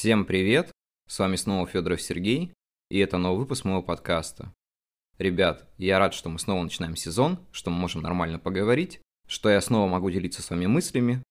Всем привет! С вами снова Федоров Сергей, и это новый выпуск моего подкаста. Ребят, я рад, что мы снова начинаем сезон, что мы можем нормально поговорить, что я снова могу делиться с вами мыслями.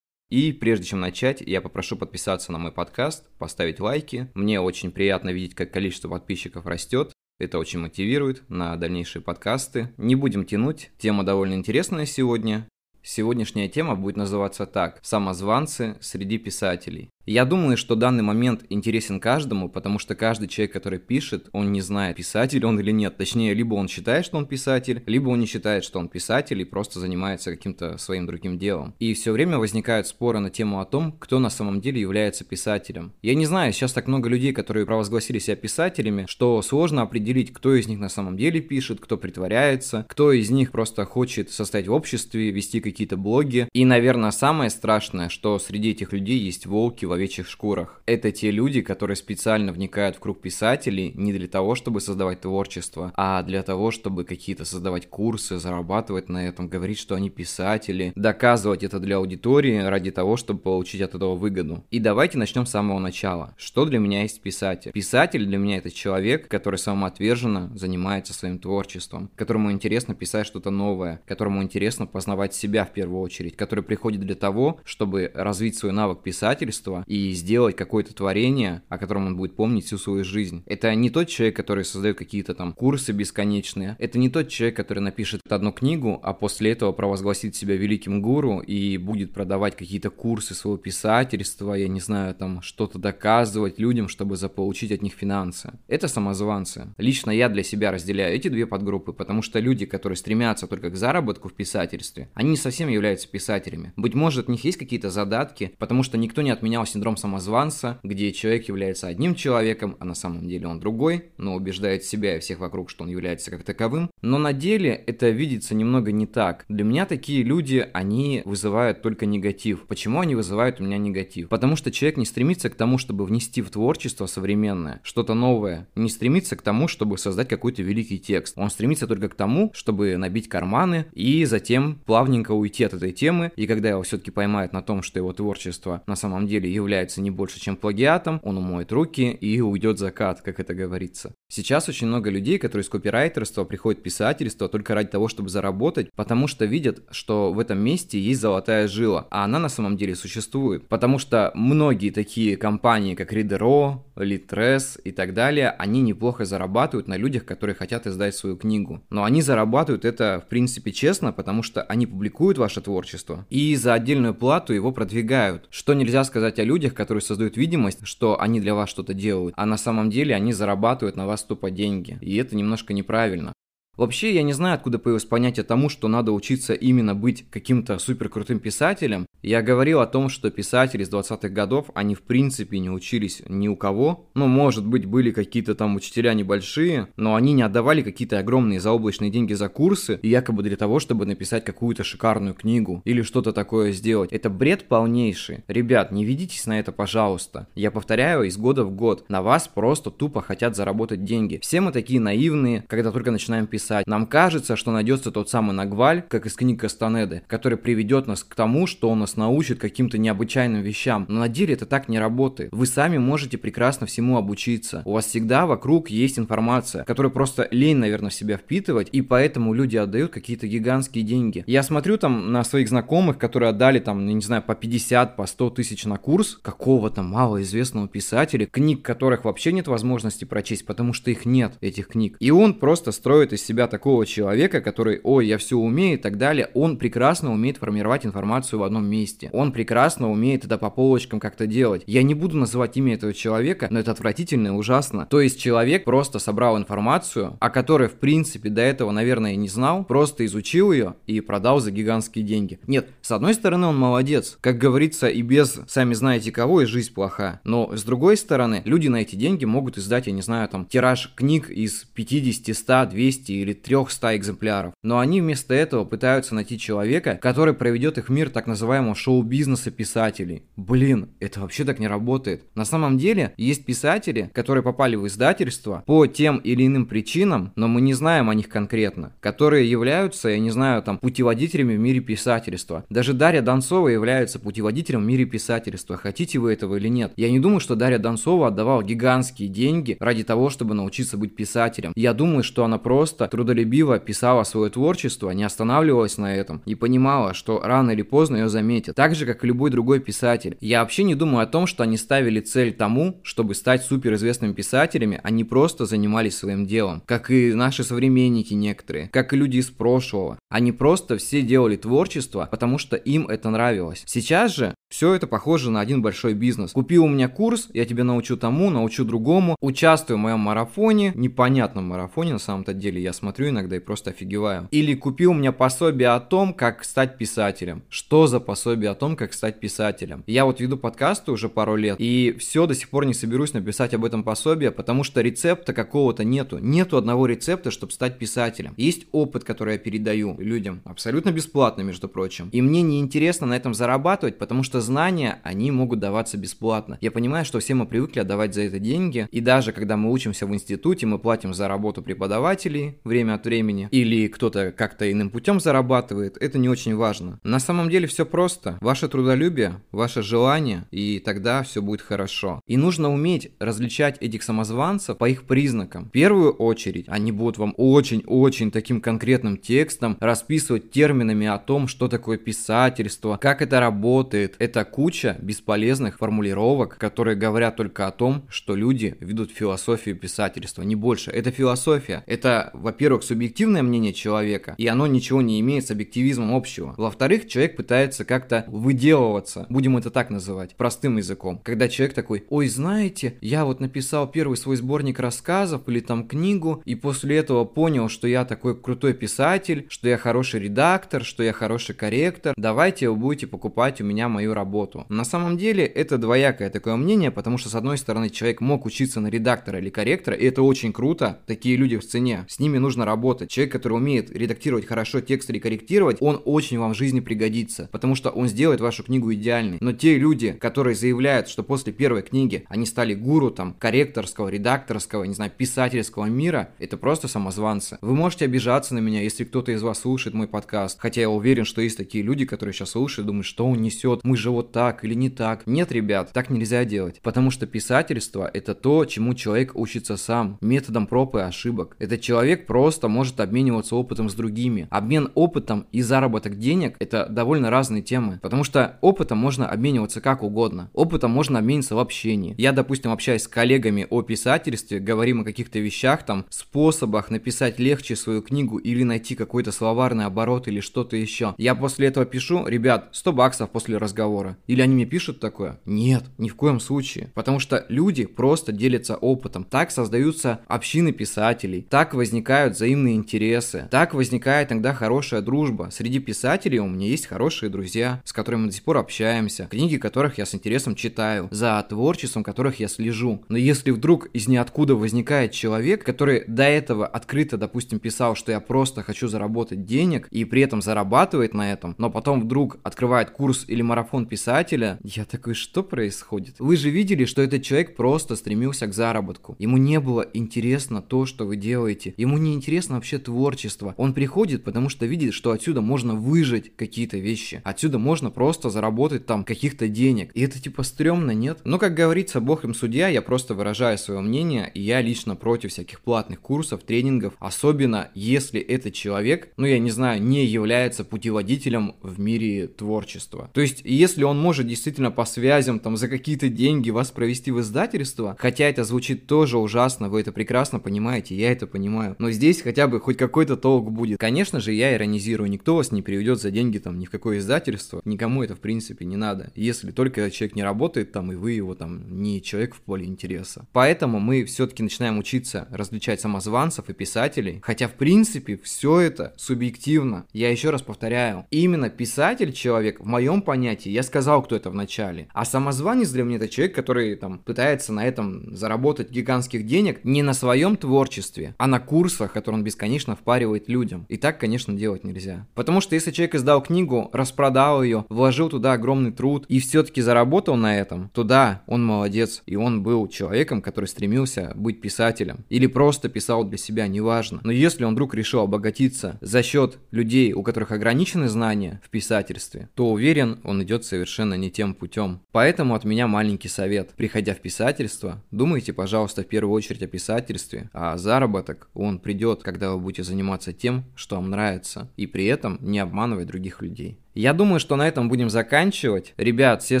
И прежде чем начать, я попрошу подписаться на мой подкаст, поставить лайки. Мне очень приятно видеть, как количество подписчиков растет. Это очень мотивирует на дальнейшие подкасты. Не будем тянуть, тема довольно интересная сегодня. Сегодняшняя тема будет называться так «Самозванцы среди писателей». Я думаю, что данный момент интересен каждому, потому что каждый человек, который пишет, он не знает, писатель он или нет. Точнее, либо он считает, что он писатель, либо он не считает, что он писатель и просто занимается каким-то своим другим делом. И все время возникают споры на тему о том, кто на самом деле является писателем. Я не знаю, сейчас так много людей, которые провозгласили себя писателями, что сложно определить, кто из них на самом деле пишет, кто притворяется, кто из них просто хочет состоять в обществе, вести какие-то блоги. И, наверное, самое страшное, что среди этих людей есть волки в овечьих шкурах. Это те люди, которые специально вникают в круг писателей не для того, чтобы создавать творчество, а для того, чтобы какие-то создавать курсы, зарабатывать на этом, говорить, что они писатели, доказывать это для аудитории ради того, чтобы получить от этого выгоду. И давайте начнем с самого начала. Что для меня есть писатель? Писатель для меня это человек, который самоотверженно занимается своим творчеством, которому интересно писать что-то новое, которому интересно познавать себя в первую очередь, который приходит для того, чтобы развить свой навык писательства и сделать какое-то творение, о котором он будет помнить всю свою жизнь. Это не тот человек, который создает какие-то там курсы бесконечные. Это не тот человек, который напишет одну книгу, а после этого провозгласит себя великим гуру и будет продавать какие-то курсы своего писательства, я не знаю, там что-то доказывать людям, чтобы заполучить от них финансы. Это самозванцы. Лично я для себя разделяю эти две подгруппы, потому что люди, которые стремятся только к заработку в писательстве, они не совсем являются писателями. Быть может, у них есть какие-то задатки, потому что никто не отменял синдром самозванца, где человек является одним человеком, а на самом деле он другой, но убеждает себя и всех вокруг, что он является как таковым. Но на деле это видится немного не так. Для меня такие люди, они вызывают только негатив. Почему они вызывают у меня негатив? Потому что человек не стремится к тому, чтобы внести в творчество современное что-то новое. Не стремится к тому, чтобы создать какой-то великий текст. Он стремится только к тому, чтобы набить карманы и затем плавненько уйти от этой темы. И когда его все-таки поймают на том, что его творчество на самом деле является является не больше, чем плагиатом, он умоет руки и уйдет закат, как это говорится. Сейчас очень много людей, которые из копирайтерства приходят в писательство только ради того, чтобы заработать, потому что видят, что в этом месте есть золотая жила, а она на самом деле существует. Потому что многие такие компании, как Reader.ro, Litres и так далее, они неплохо зарабатывают на людях, которые хотят издать свою книгу. Но они зарабатывают это, в принципе, честно, потому что они публикуют ваше творчество и за отдельную плату его продвигают. Что нельзя сказать о людях, которые создают видимость, что они для вас что-то делают, а на самом деле они зарабатывают на вас тупо деньги. И это немножко неправильно. Вообще, я не знаю, откуда появилось понятие тому, что надо учиться именно быть каким-то супер крутым писателем. Я говорил о том, что писатели с 20-х годов, они в принципе не учились ни у кого. Ну, может быть, были какие-то там учителя небольшие, но они не отдавали какие-то огромные заоблачные деньги за курсы, якобы для того, чтобы написать какую-то шикарную книгу или что-то такое сделать. Это бред полнейший. Ребят, не ведитесь на это, пожалуйста. Я повторяю из года в год. На вас просто тупо хотят заработать деньги. Все мы такие наивные, когда только начинаем писать писать. Нам кажется, что найдется тот самый Нагваль, как из книг Кастанеды, который приведет нас к тому, что он нас научит каким-то необычайным вещам. Но на деле это так не работает. Вы сами можете прекрасно всему обучиться. У вас всегда вокруг есть информация, которую просто лень, наверное, в себя впитывать, и поэтому люди отдают какие-то гигантские деньги. Я смотрю там на своих знакомых, которые отдали там, не знаю, по 50, по 100 тысяч на курс какого-то малоизвестного писателя, книг которых вообще нет возможности прочесть, потому что их нет, этих книг. И он просто строит из себя себя такого человека, который, ой, я все умею и так далее, он прекрасно умеет формировать информацию в одном месте. Он прекрасно умеет это по полочкам как-то делать. Я не буду называть имя этого человека, но это отвратительно и ужасно. То есть человек просто собрал информацию, о которой, в принципе, до этого, наверное, не знал, просто изучил ее и продал за гигантские деньги. Нет, с одной стороны, он молодец. Как говорится, и без сами знаете кого, и жизнь плоха. Но с другой стороны, люди на эти деньги могут издать, я не знаю, там, тираж книг из 50, 100, 200 или 300 экземпляров. Но они вместо этого пытаются найти человека, который проведет их в мир так называемого шоу-бизнеса писателей. Блин, это вообще так не работает. На самом деле, есть писатели, которые попали в издательство по тем или иным причинам, но мы не знаем о них конкретно, которые являются, я не знаю, там, путеводителями в мире писательства. Даже Дарья Донцова является путеводителем в мире писательства, хотите вы этого или нет. Я не думаю, что Дарья Донцова отдавала гигантские деньги ради того, чтобы научиться быть писателем. Я думаю, что она просто трудолюбиво писала свое творчество, не останавливалась на этом и понимала, что рано или поздно ее заметят. Так же, как и любой другой писатель. Я вообще не думаю о том, что они ставили цель тому, чтобы стать суперизвестными писателями, они просто занимались своим делом. Как и наши современники некоторые, как и люди из прошлого. Они просто все делали творчество, потому что им это нравилось. Сейчас же все это похоже на один большой бизнес. Купи у меня курс, я тебе научу тому, научу другому. Участвуй в моем марафоне, непонятном марафоне на самом-то деле, я смотрю иногда и просто офигеваю. Или купи у меня пособие о том, как стать писателем. Что за пособие о том, как стать писателем? Я вот веду подкасты уже пару лет, и все до сих пор не соберусь написать об этом пособие, потому что рецепта какого-то нету. Нету одного рецепта, чтобы стать писателем. Есть опыт, который я передаю людям, абсолютно бесплатно, между прочим. И мне не интересно на этом зарабатывать, потому что что знания, они могут даваться бесплатно. Я понимаю, что все мы привыкли отдавать за это деньги, и даже когда мы учимся в институте, мы платим за работу преподавателей время от времени, или кто-то как-то иным путем зарабатывает, это не очень важно. На самом деле все просто. Ваше трудолюбие, ваше желание, и тогда все будет хорошо. И нужно уметь различать этих самозванцев по их признакам. В первую очередь, они будут вам очень-очень таким конкретным текстом расписывать терминами о том, что такое писательство, как это работает, это куча бесполезных формулировок, которые говорят только о том, что люди ведут философию писательства, не больше. Это философия. Это, во-первых, субъективное мнение человека, и оно ничего не имеет с объективизмом общего. Во-вторых, человек пытается как-то выделываться, будем это так называть, простым языком. Когда человек такой, ой, знаете, я вот написал первый свой сборник рассказов или там книгу, и после этого понял, что я такой крутой писатель, что я хороший редактор, что я хороший корректор, давайте вы будете покупать у меня мою работу. На самом деле это двоякое такое мнение, потому что с одной стороны человек мог учиться на редактора или корректора, и это очень круто, такие люди в цене, с ними нужно работать. Человек, который умеет редактировать хорошо текст или корректировать, он очень вам в жизни пригодится, потому что он сделает вашу книгу идеальной. Но те люди, которые заявляют, что после первой книги они стали гуру там корректорского, редакторского, не знаю, писательского мира, это просто самозванцы. Вы можете обижаться на меня, если кто-то из вас слушает мой подкаст, хотя я уверен, что есть такие люди, которые сейчас слушают, думают, что он несет, мы же же вот так или не так. Нет, ребят, так нельзя делать. Потому что писательство – это то, чему человек учится сам, методом проб и ошибок. Этот человек просто может обмениваться опытом с другими. Обмен опытом и заработок денег – это довольно разные темы. Потому что опытом можно обмениваться как угодно. Опытом можно обмениться в общении. Я, допустим, общаюсь с коллегами о писательстве, говорим о каких-то вещах, там, способах написать легче свою книгу или найти какой-то словарный оборот или что-то еще. Я после этого пишу, ребят, 100 баксов после разговора разговора. Или они мне пишут такое? Нет, ни в коем случае. Потому что люди просто делятся опытом. Так создаются общины писателей. Так возникают взаимные интересы. Так возникает иногда хорошая дружба. Среди писателей у меня есть хорошие друзья, с которыми мы до сих пор общаемся. Книги которых я с интересом читаю. За творчеством которых я слежу. Но если вдруг из ниоткуда возникает человек, который до этого открыто, допустим, писал, что я просто хочу заработать денег и при этом зарабатывает на этом, но потом вдруг открывает курс или марафон писателя, я такой, что происходит? Вы же видели, что этот человек просто стремился к заработку. Ему не было интересно то, что вы делаете. Ему не интересно вообще творчество. Он приходит, потому что видит, что отсюда можно выжить какие-то вещи. Отсюда можно просто заработать там каких-то денег. И это типа стрёмно, нет? Но, как говорится, бог им судья, я просто выражаю свое мнение, и я лично против всяких платных курсов, тренингов, особенно если этот человек, ну я не знаю, не является путеводителем в мире творчества. То есть, если если он может действительно по связям, там, за какие-то деньги вас провести в издательство, хотя это звучит тоже ужасно, вы это прекрасно понимаете, я это понимаю, но здесь хотя бы хоть какой-то толк будет. Конечно же, я иронизирую, никто вас не приведет за деньги там ни в какое издательство, никому это в принципе не надо, если только человек не работает там, и вы его там не человек в поле интереса. Поэтому мы все-таки начинаем учиться различать самозванцев и писателей, хотя в принципе все это субъективно. Я еще раз повторяю, именно писатель человек в моем понятии, я сказал, кто это в начале. А самозванец для меня это человек, который там пытается на этом заработать гигантских денег не на своем творчестве, а на курсах, которые он бесконечно впаривает людям. И так, конечно, делать нельзя. Потому что если человек издал книгу, распродал ее, вложил туда огромный труд и все-таки заработал на этом, то да, он молодец. И он был человеком, который стремился быть писателем. Или просто писал для себя, неважно. Но если он вдруг решил обогатиться за счет людей, у которых ограничены знания в писательстве, то уверен, он идет совершенно не тем путем. Поэтому от меня маленький совет. Приходя в писательство, думайте, пожалуйста, в первую очередь о писательстве, а заработок, он придет, когда вы будете заниматься тем, что вам нравится, и при этом не обманывать других людей. Я думаю, что на этом будем заканчивать. Ребят, все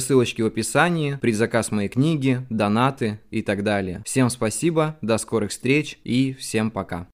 ссылочки в описании, предзаказ моей книги, донаты и так далее. Всем спасибо, до скорых встреч и всем пока.